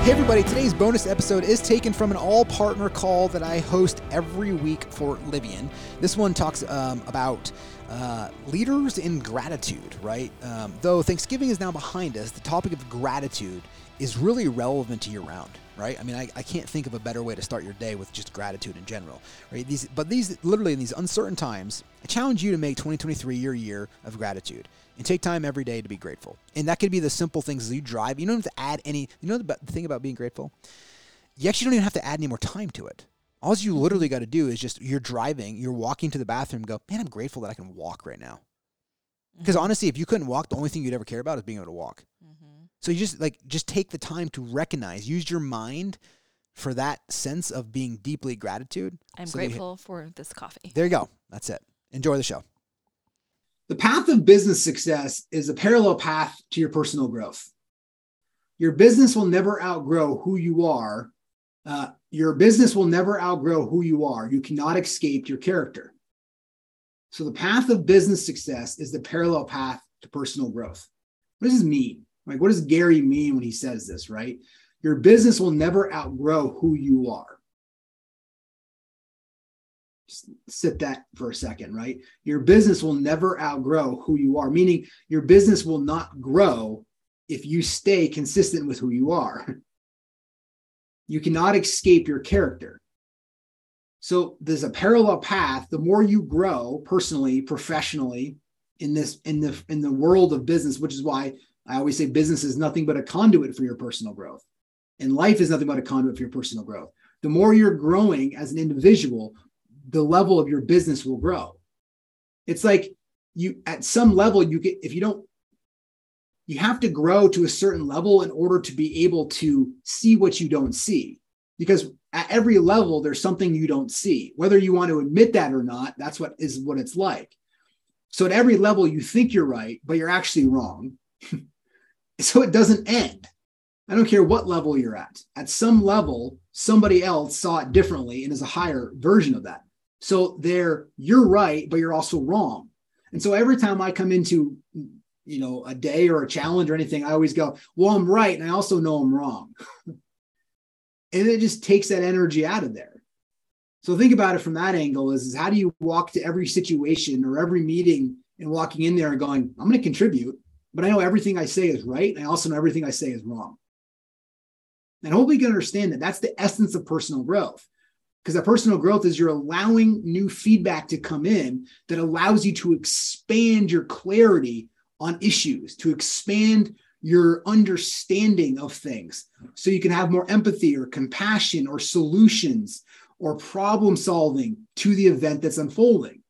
Hey, everybody, today's bonus episode is taken from an all partner call that I host every week for Livian. This one talks um, about uh, leaders in gratitude, right? Um, though Thanksgiving is now behind us, the topic of gratitude is really relevant year round, right? I mean, I, I can't think of a better way to start your day with just gratitude in general, right? These, but these literally in these uncertain times, I challenge you to make 2023 your year of gratitude and take time every day to be grateful. And that could be the simple things as you drive. You don't have to add any. You know the, thing about being grateful? You actually don't even have to add any more time to it. All you literally got to do is just you're driving, you're walking to the bathroom, go, man, I'm grateful that I can walk right now. Because mm-hmm. honestly, if you couldn't walk, the only thing you'd ever care about is being able to walk. Mm-hmm. So you just like just take the time to recognize, use your mind for that sense of being deeply gratitude. I'm so grateful for this coffee. There you go. That's it. Enjoy the show. The path of business success is a parallel path to your personal growth. Your business will never outgrow who you are. Uh, your business will never outgrow who you are. You cannot escape your character. So, the path of business success is the parallel path to personal growth. What does this mean? Like, what does Gary mean when he says this, right? Your business will never outgrow who you are sit that for a second, right? Your business will never outgrow who you are, meaning your business will not grow if you stay consistent with who you are. You cannot escape your character. So there's a parallel path. The more you grow personally, professionally in this in the in the world of business, which is why I always say business is nothing but a conduit for your personal growth. And life is nothing but a conduit for your personal growth. The more you're growing as an individual, the level of your business will grow. It's like you at some level you get if you don't you have to grow to a certain level in order to be able to see what you don't see. Because at every level there's something you don't see. Whether you want to admit that or not that's what is what it's like. So at every level you think you're right but you're actually wrong. So it doesn't end. I don't care what level you're at. At some level somebody else saw it differently and is a higher version of that so there, you're right, but you're also wrong. And so every time I come into, you know, a day or a challenge or anything, I always go, well, I'm right. And I also know I'm wrong. and it just takes that energy out of there. So think about it from that angle is, is how do you walk to every situation or every meeting and walking in there and going, I'm going to contribute, but I know everything I say is right. And I also know everything I say is wrong. And hopefully you can understand that that's the essence of personal growth because that personal growth is you're allowing new feedback to come in that allows you to expand your clarity on issues, to expand your understanding of things so you can have more empathy or compassion or solutions or problem solving to the event that's unfolding.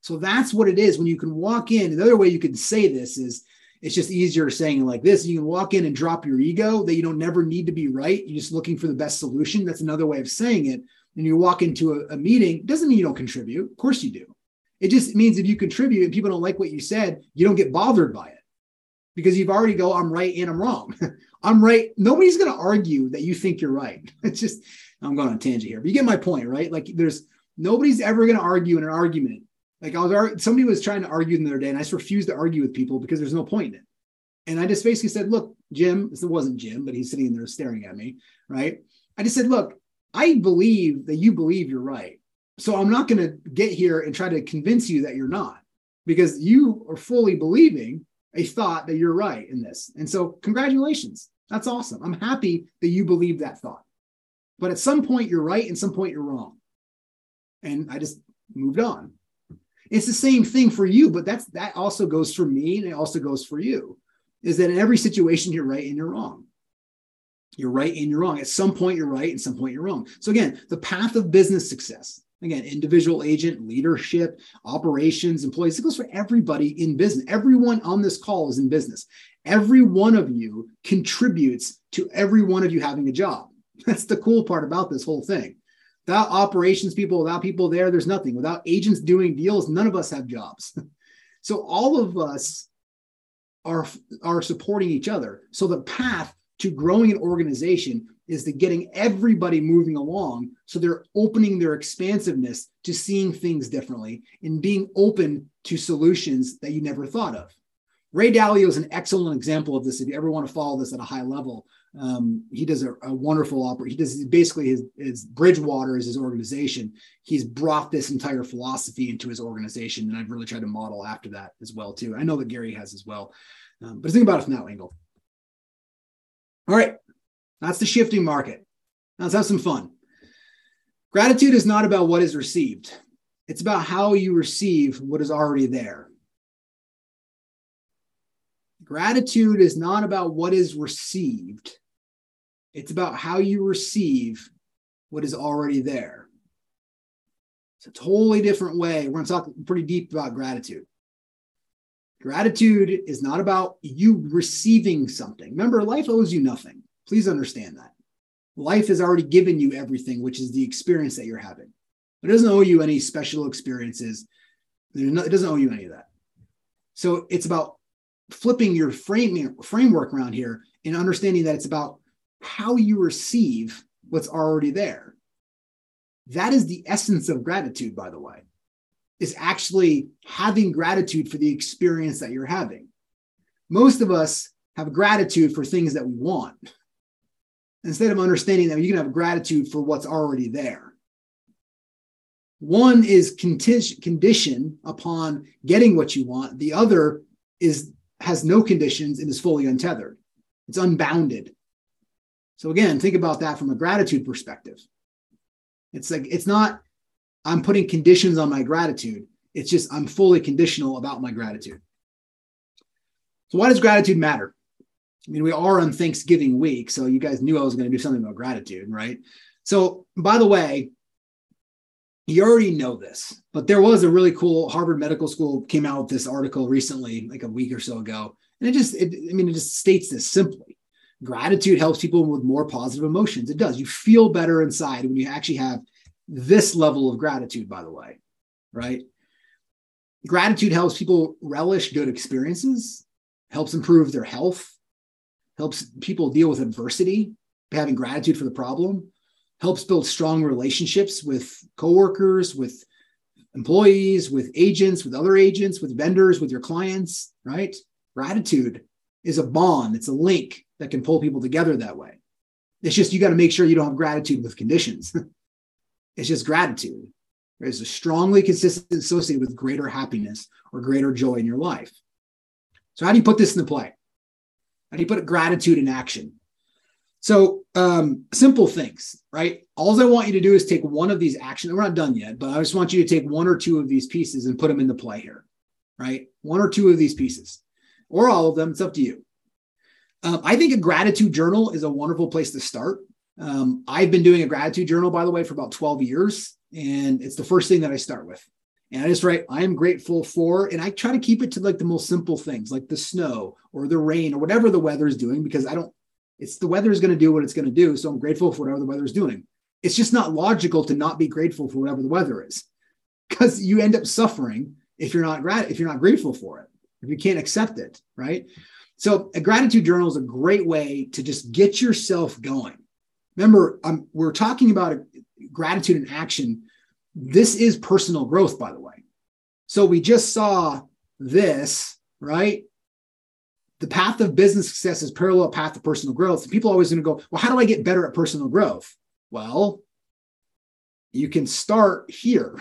So that's what it is when you can walk in. Another way you can say this is it's just easier saying it like this. You can walk in and drop your ego that you don't never need to be right. You're just looking for the best solution. That's another way of saying it. And you walk into a, a meeting, doesn't mean you don't contribute. Of course you do. It just means if you contribute and people don't like what you said, you don't get bothered by it because you've already go, I'm right and I'm wrong. I'm right. Nobody's going to argue that you think you're right. It's just, I'm going on tangent here, but you get my point, right? Like there's nobody's ever going to argue in an argument like I was, somebody was trying to argue the other day, and I just refused to argue with people because there's no point in it. And I just basically said, "Look, Jim, this wasn't Jim, but he's sitting there staring at me, right?" I just said, "Look, I believe that you believe you're right, so I'm not going to get here and try to convince you that you're not, because you are fully believing a thought that you're right in this. And so, congratulations, that's awesome. I'm happy that you believe that thought, but at some point you're right, and some point you're wrong." And I just moved on. It's the same thing for you, but that's that also goes for me and it also goes for you. Is that in every situation you're right and you're wrong. You're right and you're wrong. At some point you're right and some point you're wrong. So again, the path of business success. Again, individual agent, leadership, operations, employees. It goes for everybody in business. Everyone on this call is in business. Every one of you contributes to every one of you having a job. That's the cool part about this whole thing. Without operations people, without people there, there's nothing. Without agents doing deals, none of us have jobs. so all of us are, are supporting each other. So the path to growing an organization is to getting everybody moving along so they're opening their expansiveness to seeing things differently and being open to solutions that you never thought of Ray Dalio is an excellent example of this. If you ever want to follow this at a high level, um, he does a, a wonderful operation. He does basically his, his Bridgewater is his organization. He's brought this entire philosophy into his organization, and I've really tried to model after that as well too. I know that Gary has as well, um, but think about it from that angle. All right, that's the shifting market. Now let's have some fun. Gratitude is not about what is received. It's about how you receive what is already there. Gratitude is not about what is received, it's about how you receive what is already there. It's a totally different way. We're going to talk pretty deep about gratitude. Gratitude is not about you receiving something. Remember, life owes you nothing. Please understand that. Life has already given you everything, which is the experience that you're having. It doesn't owe you any special experiences. it doesn't owe you any of that. So it's about flipping your framing framework around here and understanding that it's about how you receive what's already there. That is the essence of gratitude, by the way, is actually having gratitude for the experience that you're having. Most of us have gratitude for things that we want instead of understanding that you can have gratitude for what's already there. One is condition upon getting what you want. The other is has no conditions and is fully untethered. It's unbounded. So again, think about that from a gratitude perspective. It's like it's not I'm putting conditions on my gratitude. It's just I'm fully conditional about my gratitude. So why does gratitude matter? I mean, we are on Thanksgiving week, so you guys knew I was going to do something about gratitude, right? So, by the way, you already know this, but there was a really cool Harvard Medical School came out with this article recently, like a week or so ago, and it just, it, I mean, it just states this simply: gratitude helps people with more positive emotions. It does. You feel better inside when you actually have this level of gratitude. By the way, right? Gratitude helps people relish good experiences, helps improve their health, helps people deal with adversity, having gratitude for the problem helps build strong relationships with coworkers, with employees, with agents, with other agents, with vendors, with your clients, right? Gratitude is a bond, it's a link that can pull people together that way. It's just you got to make sure you don't have gratitude with conditions. it's just gratitude. It's a strongly consistent associated with greater happiness or greater joy in your life. So, how do you put this into play? How do you put gratitude in action? So um, simple things, right? All I want you to do is take one of these actions. We're not done yet, but I just want you to take one or two of these pieces and put them into play here, right? One or two of these pieces, or all of them. It's up to you. Um, I think a gratitude journal is a wonderful place to start. Um, I've been doing a gratitude journal, by the way, for about 12 years, and it's the first thing that I start with. And I just write, I am grateful for, and I try to keep it to like the most simple things, like the snow or the rain or whatever the weather is doing, because I don't it's the weather is going to do what it's going to do. So I'm grateful for whatever the weather is doing. It's just not logical to not be grateful for whatever the weather is because you end up suffering if you're not grat- if you're not grateful for it, if you can't accept it, right? So a gratitude journal is a great way to just get yourself going. Remember, um, we're talking about gratitude and action. This is personal growth, by the way. So we just saw this, right? the path of business success is parallel path of personal growth. People are always going to go, well, how do I get better at personal growth? Well, you can start here.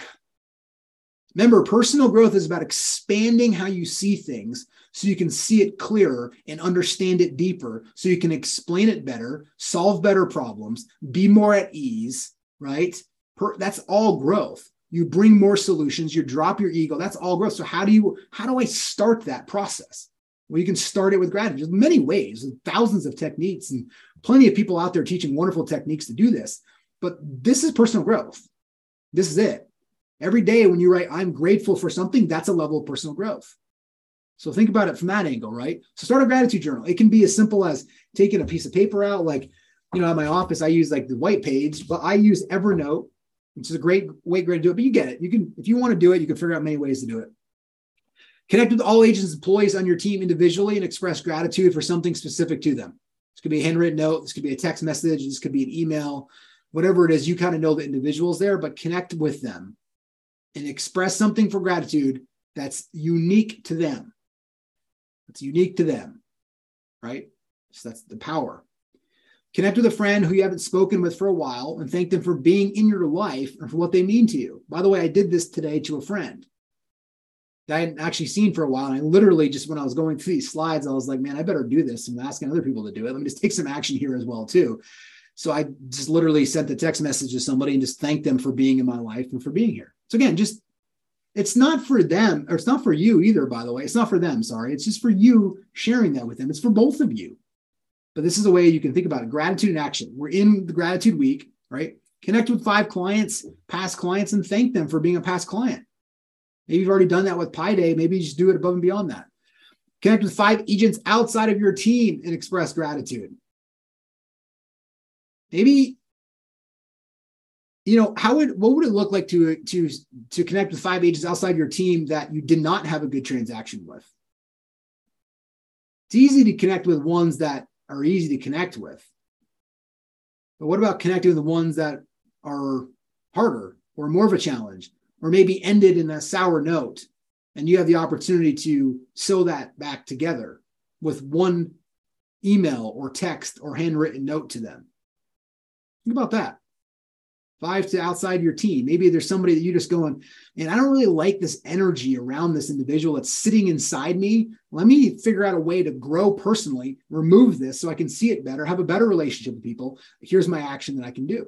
Remember, personal growth is about expanding how you see things so you can see it clearer and understand it deeper, so you can explain it better, solve better problems, be more at ease, right? Per, that's all growth. You bring more solutions, you drop your ego. That's all growth. So how do you how do I start that process? Well, you can start it with gratitude. There's many ways, thousands of techniques, and plenty of people out there teaching wonderful techniques to do this. But this is personal growth. This is it. Every day when you write, I'm grateful for something, that's a level of personal growth. So think about it from that angle, right? So start a gratitude journal. It can be as simple as taking a piece of paper out, like, you know, at my office, I use like the white page, but I use Evernote, which is a great way great to do it. But you get it. You can, if you want to do it, you can figure out many ways to do it. Connect with all agents employees on your team individually and express gratitude for something specific to them. This could be a handwritten note, this could be a text message, this could be an email, whatever it is, you kind of know the individuals there, but connect with them and express something for gratitude that's unique to them. It's unique to them, right? So that's the power. Connect with a friend who you haven't spoken with for a while and thank them for being in your life and for what they mean to you. By the way, I did this today to a friend that I hadn't actually seen for a while. And I literally just when I was going through these slides, I was like, man, I better do this. I'm asking other people to do it. Let me just take some action here as well, too. So I just literally sent a text message to somebody and just thanked them for being in my life and for being here. So again, just it's not for them, or it's not for you either, by the way. It's not for them, sorry. It's just for you sharing that with them. It's for both of you. But this is a way you can think about it. Gratitude in action. We're in the gratitude week, right? Connect with five clients, past clients, and thank them for being a past client. Maybe you've already done that with Pie Day. Maybe you just do it above and beyond that. Connect with five agents outside of your team and express gratitude. Maybe, you know, how would what would it look like to to to connect with five agents outside your team that you did not have a good transaction with? It's easy to connect with ones that are easy to connect with. But what about connecting with the ones that are harder or more of a challenge? or maybe ended in a sour note and you have the opportunity to sew that back together with one email or text or handwritten note to them think about that five to outside your team maybe there's somebody that you just going and i don't really like this energy around this individual that's sitting inside me let me figure out a way to grow personally remove this so i can see it better have a better relationship with people here's my action that i can do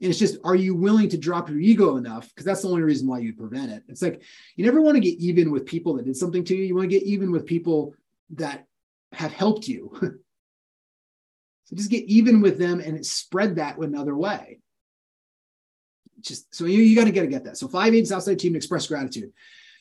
and it's just, are you willing to drop your ego enough? Because that's the only reason why you prevent it. It's like you never want to get even with people that did something to you. You want to get even with people that have helped you. so just get even with them and spread that another way. Just so you, you got to get to get that. So five agents outside team to express gratitude.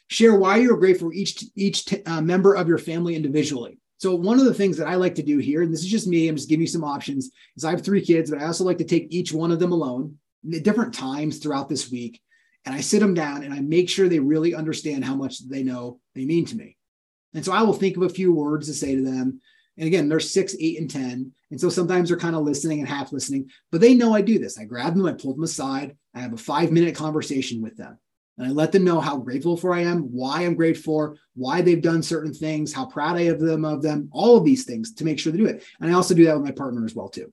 Share why you're grateful for each each t- uh, member of your family individually. So one of the things that I like to do here, and this is just me, I'm just giving you some options, is I have three kids, but I also like to take each one of them alone at different times throughout this week. And I sit them down and I make sure they really understand how much they know they mean to me. And so I will think of a few words to say to them. And again, they're six, eight, and 10. And so sometimes they're kind of listening and half listening, but they know I do this. I grab them, I pull them aside, I have a five minute conversation with them and I let them know how grateful for I am, why I'm grateful, why they've done certain things, how proud I am of them of them, all of these things to make sure they do it. And I also do that with my partner as well too.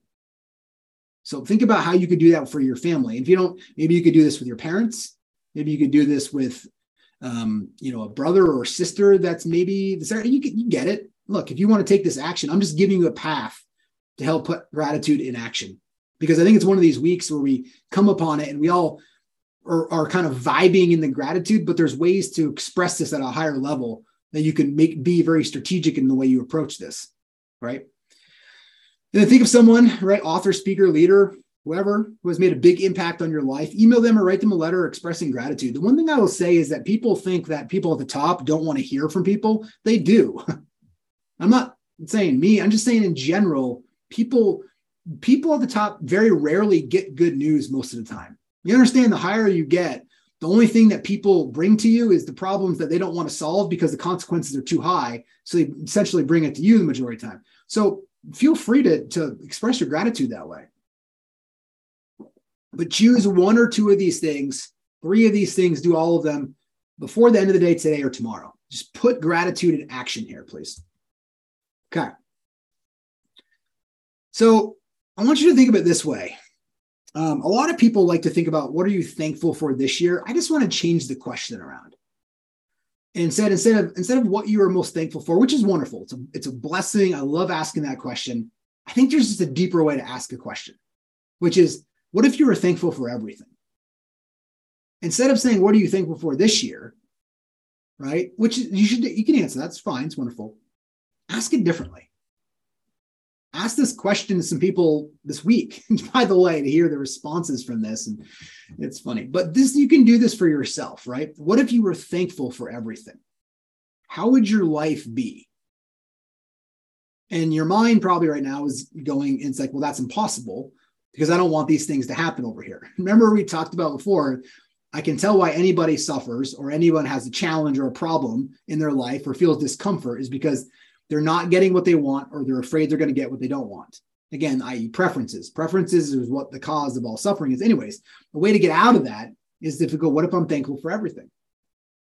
So think about how you could do that for your family. If you don't, maybe you could do this with your parents. Maybe you could do this with, um, you know, a brother or sister that's maybe you, can, you get it. Look, if you want to take this action, I'm just giving you a path to help put gratitude in action because I think it's one of these weeks where we come upon it and we all are, are kind of vibing in the gratitude, but there's ways to express this at a higher level that you can make be very strategic in the way you approach this, right? And then think of someone, right? Author, speaker, leader, whoever who has made a big impact on your life, email them or write them a letter expressing gratitude. The one thing I will say is that people think that people at the top don't want to hear from people. They do. I'm not saying me, I'm just saying in general, people people at the top very rarely get good news most of the time. You understand the higher you get, the only thing that people bring to you is the problems that they don't want to solve because the consequences are too high. So they essentially bring it to you the majority of the time. So feel free to, to express your gratitude that way. But choose one or two of these things, three of these things, do all of them before the end of the day today or tomorrow. Just put gratitude in action here, please. Okay. So I want you to think of it this way um, a lot of people like to think about what are you thankful for this year? I just want to change the question around. And instead, instead of instead of what you are most thankful for, which is wonderful, it's a it's a blessing. I love asking that question. I think there's just a deeper way to ask a question, which is, what if you were thankful for everything? Instead of saying, what are you thankful for this year? Right? Which you should you can answer. That's fine. It's wonderful. Ask it differently asked this question to some people this week, by the way, to hear the responses from this. And it's funny, but this, you can do this for yourself, right? What if you were thankful for everything? How would your life be? And your mind probably right now is going, it's like, well, that's impossible because I don't want these things to happen over here. Remember, we talked about before, I can tell why anybody suffers or anyone has a challenge or a problem in their life or feels discomfort is because they're not getting what they want or they're afraid they're going to get what they don't want. Again, i.e., preferences. Preferences is what the cause of all suffering is, anyways. a way to get out of that is go, what if I'm thankful for everything?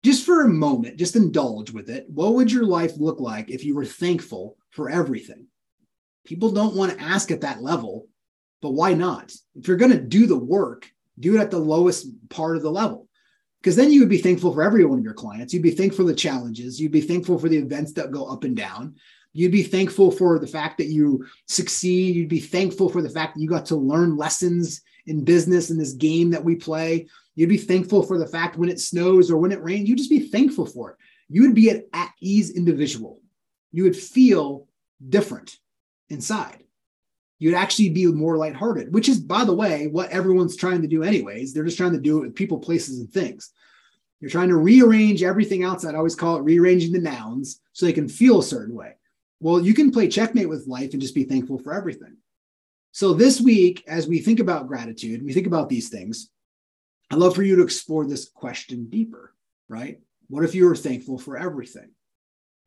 just for a moment, just indulge with it. What would your life look like if you were thankful for everything? People don't want to ask at that level, but why not? If you're going to do the work, do it at the lowest part of the level. Because then you would be thankful for every one of your clients. You'd be thankful for the challenges. You'd be thankful for the events that go up and down. You'd be thankful for the fact that you succeed. You'd be thankful for the fact that you got to learn lessons in business in this game that we play. You'd be thankful for the fact when it snows or when it rains, you'd just be thankful for it. You would be an at ease individual. You would feel different inside. You'd actually be more lighthearted, which is, by the way, what everyone's trying to do, anyways. They're just trying to do it with people, places, and things. You're trying to rearrange everything outside. I always call it rearranging the nouns so they can feel a certain way. Well, you can play checkmate with life and just be thankful for everything. So, this week, as we think about gratitude, we think about these things, I'd love for you to explore this question deeper, right? What if you were thankful for everything?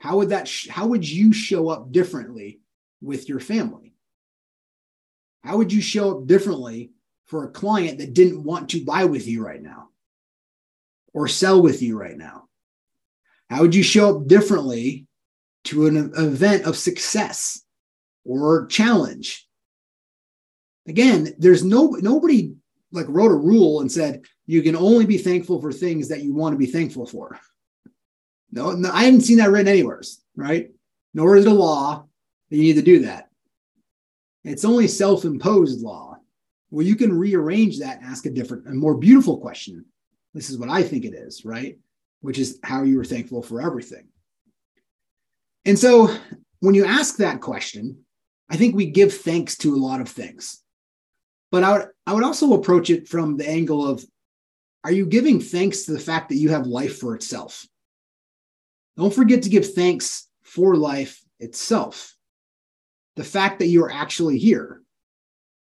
How would that, sh- how would you show up differently with your family? How would you show up differently for a client that didn't want to buy with you right now or sell with you right now? How would you show up differently to an event of success or challenge? Again, there's no nobody like wrote a rule and said you can only be thankful for things that you want to be thankful for. No, no I haven't seen that written anywhere, right? Nor is it a law that you need to do that. It's only self-imposed law where you can rearrange that and ask a different, a more beautiful question. This is what I think it is, right? Which is how you were thankful for everything. And so when you ask that question, I think we give thanks to a lot of things. But I would I would also approach it from the angle of are you giving thanks to the fact that you have life for itself? Don't forget to give thanks for life itself. The fact that you are actually here,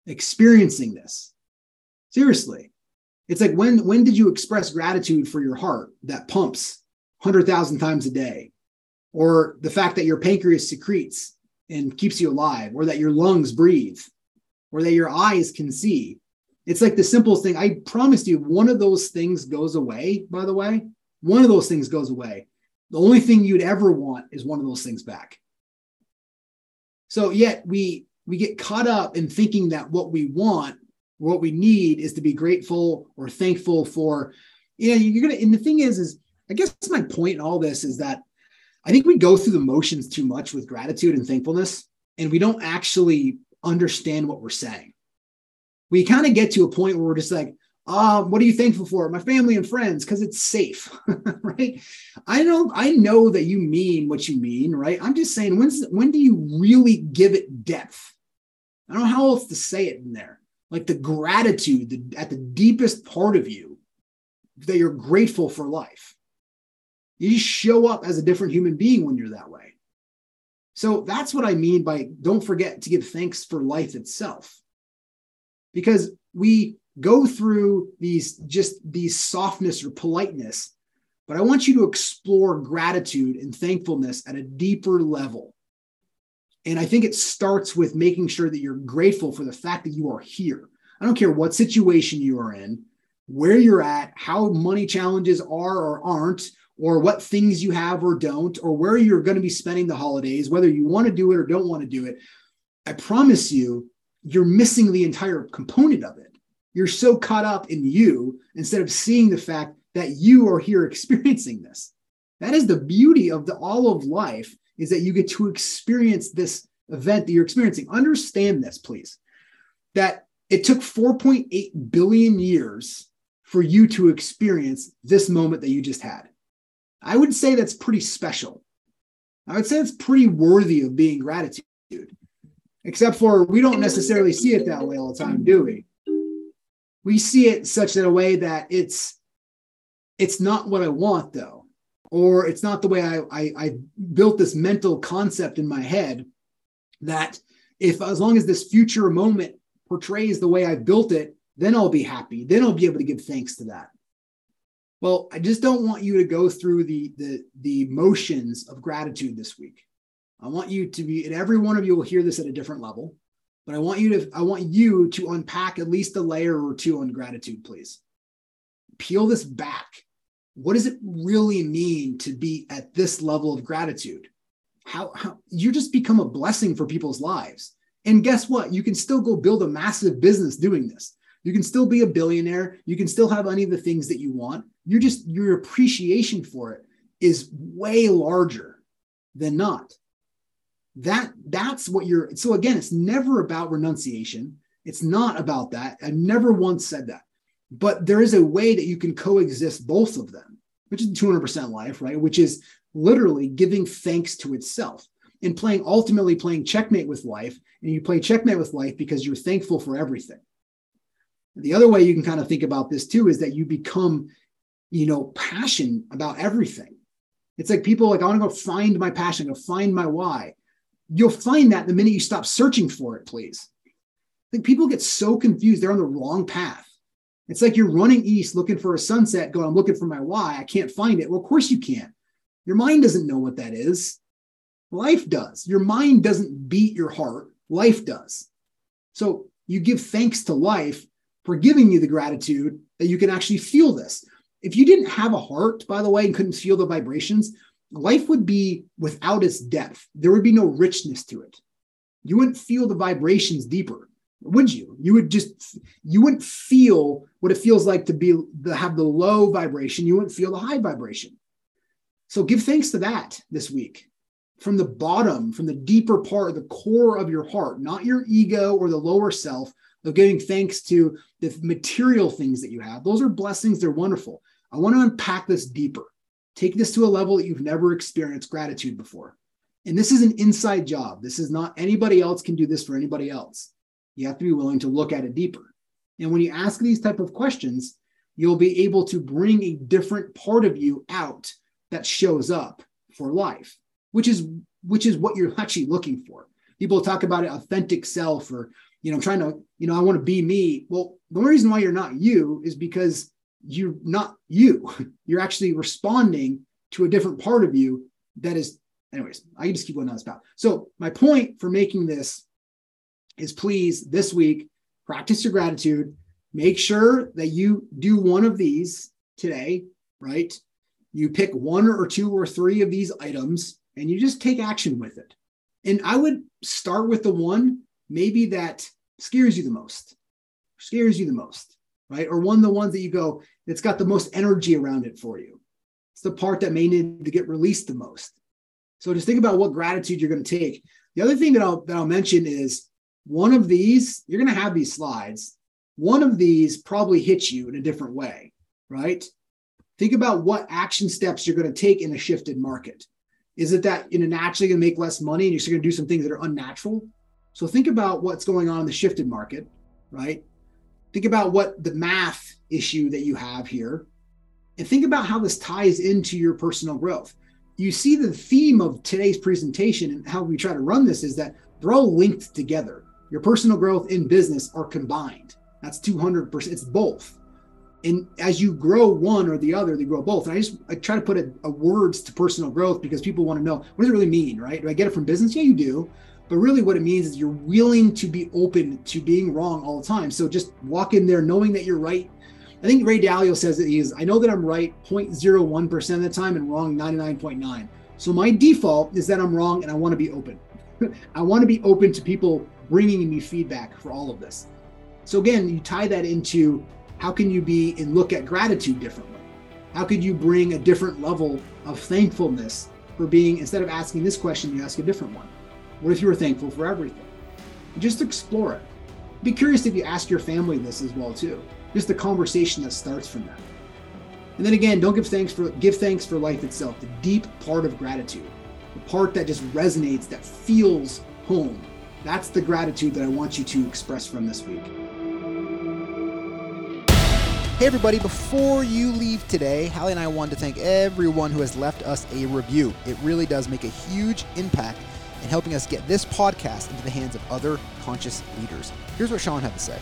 experiencing this. Seriously. It's like when when did you express gratitude for your heart that pumps 100,000 times a day? Or the fact that your pancreas secretes and keeps you alive, or that your lungs breathe, or that your eyes can see. It's like the simplest thing. I promised you, one of those things goes away, by the way. One of those things goes away. The only thing you'd ever want is one of those things back. So yet we we get caught up in thinking that what we want, what we need is to be grateful or thankful for. You know, you're gonna and the thing is, is I guess my point in all this is that I think we go through the motions too much with gratitude and thankfulness, and we don't actually understand what we're saying. We kind of get to a point where we're just like, uh, what are you thankful for? My family and friends, because it's safe, right? I know, I know that you mean what you mean, right? I'm just saying, when's when do you really give it depth? I don't know how else to say it in there. Like the gratitude the, at the deepest part of you that you're grateful for life. You show up as a different human being when you're that way. So that's what I mean by don't forget to give thanks for life itself. Because we go through these just these softness or politeness, but I want you to explore gratitude and thankfulness at a deeper level. And I think it starts with making sure that you're grateful for the fact that you are here. I don't care what situation you are in, where you're at, how money challenges are or aren't, or what things you have or don't, or where you're going to be spending the holidays, whether you want to do it or don't want to do it, I promise you, you're missing the entire component of it. You're so caught up in you instead of seeing the fact that you are here experiencing this. That is the beauty of the all of life is that you get to experience this event that you're experiencing. Understand this, please. That it took 4.8 billion years for you to experience this moment that you just had. I would say that's pretty special. I would say it's pretty worthy of being gratitude, except for we don't necessarily see it that way all the time, do we? We see it such in a way that it's it's not what I want though, or it's not the way I, I, I built this mental concept in my head that if as long as this future moment portrays the way I built it, then I'll be happy. Then I'll be able to give thanks to that. Well, I just don't want you to go through the the the motions of gratitude this week. I want you to be, and every one of you will hear this at a different level, but I want you to I want you to unpack at least a layer or two on gratitude, please. Peel this back what does it really mean to be at this level of gratitude? How, how you just become a blessing for people's lives. And guess what? You can still go build a massive business doing this. You can still be a billionaire. You can still have any of the things that you want. You're just, your appreciation for it is way larger than not. That that's what you're so again, it's never about renunciation. It's not about that. I've never once said that. But there is a way that you can coexist both of them, which is 200% life, right? Which is literally giving thanks to itself and playing ultimately playing checkmate with life. And you play checkmate with life because you're thankful for everything. The other way you can kind of think about this too is that you become, you know, passion about everything. It's like people like, I want to go find my passion, go find my why. You'll find that the minute you stop searching for it, please. I think people get so confused. They're on the wrong path. It's like you're running east looking for a sunset, going, I'm looking for my why. I can't find it. Well, of course you can't. Your mind doesn't know what that is. Life does. Your mind doesn't beat your heart, life does. So you give thanks to life for giving you the gratitude that you can actually feel this. If you didn't have a heart, by the way, and couldn't feel the vibrations, life would be without its depth. There would be no richness to it. You wouldn't feel the vibrations deeper, would you? You would just you wouldn't feel what it feels like to be to have the low vibration. You wouldn't feel the high vibration. So give thanks to that this week from the bottom, from the deeper part, of the core of your heart, not your ego or the lower self, of giving thanks to the material things that you have. Those are blessings, they're wonderful. I want to unpack this deeper. Take this to a level that you've never experienced gratitude before. And this is an inside job. This is not anybody else can do this for anybody else. You have to be willing to look at it deeper. And when you ask these type of questions, you'll be able to bring a different part of you out that shows up for life, which is which is what you're actually looking for. People talk about an authentic self or you know, trying to, you know, I want to be me. Well, the only reason why you're not you is because you're not you. You're actually responding to a different part of you that is, anyways, I can just keep going down this path. So, my point for making this is please this week practice your gratitude. Make sure that you do one of these today, right? You pick one or two or three of these items and you just take action with it. And I would start with the one maybe that scares you the most, scares you the most, right? Or one of the ones that you go, it's got the most energy around it for you. It's the part that may need to get released the most. So just think about what gratitude you're going to take. The other thing that I'll that I'll mention is one of these, you're going to have these slides. One of these probably hits you in a different way, right? Think about what action steps you're going to take in a shifted market. Is it that you're naturally going to make less money and you're going to do some things that are unnatural? So think about what's going on in the shifted market, right? Think about what the math issue that you have here, and think about how this ties into your personal growth. You see the theme of today's presentation and how we try to run this is that they're all linked together. Your personal growth and business are combined. That's 200%. It's both. And as you grow one or the other, they grow both. And I just I try to put a, a words to personal growth because people want to know what does it really mean, right? Do I get it from business? Yeah, you do. But really, what it means is you're willing to be open to being wrong all the time. So just walk in there knowing that you're right. I think Ray Dalio says that he is, I know that I'm right 0.01% of the time and wrong 99.9. So my default is that I'm wrong and I want to be open. I want to be open to people bringing me feedback for all of this. So again, you tie that into how can you be and look at gratitude differently? How could you bring a different level of thankfulness for being, instead of asking this question, you ask a different one? What if you were thankful for everything? Just explore it. Be curious if you ask your family this as well too. Just the conversation that starts from that. And then again, don't give thanks for give thanks for life itself, the deep part of gratitude, the part that just resonates, that feels home. That's the gratitude that I want you to express from this week. Hey, everybody, before you leave today, Hallie and I wanted to thank everyone who has left us a review. It really does make a huge impact and helping us get this podcast into the hands of other conscious leaders. Here's what Sean had to say.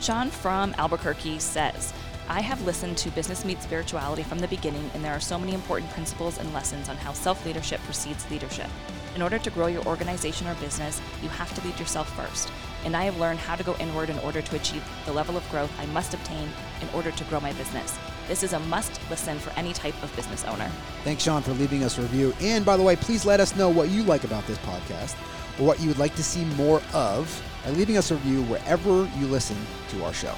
Sean from Albuquerque says, I have listened to Business Meets Spirituality from the beginning, and there are so many important principles and lessons on how self leadership precedes leadership. In order to grow your organization or business, you have to lead yourself first. And I have learned how to go inward in order to achieve the level of growth I must obtain in order to grow my business. This is a must listen for any type of business owner. Thanks, Sean, for leaving us a review. And by the way, please let us know what you like about this podcast or what you would like to see more of by leaving us a review wherever you listen to our show.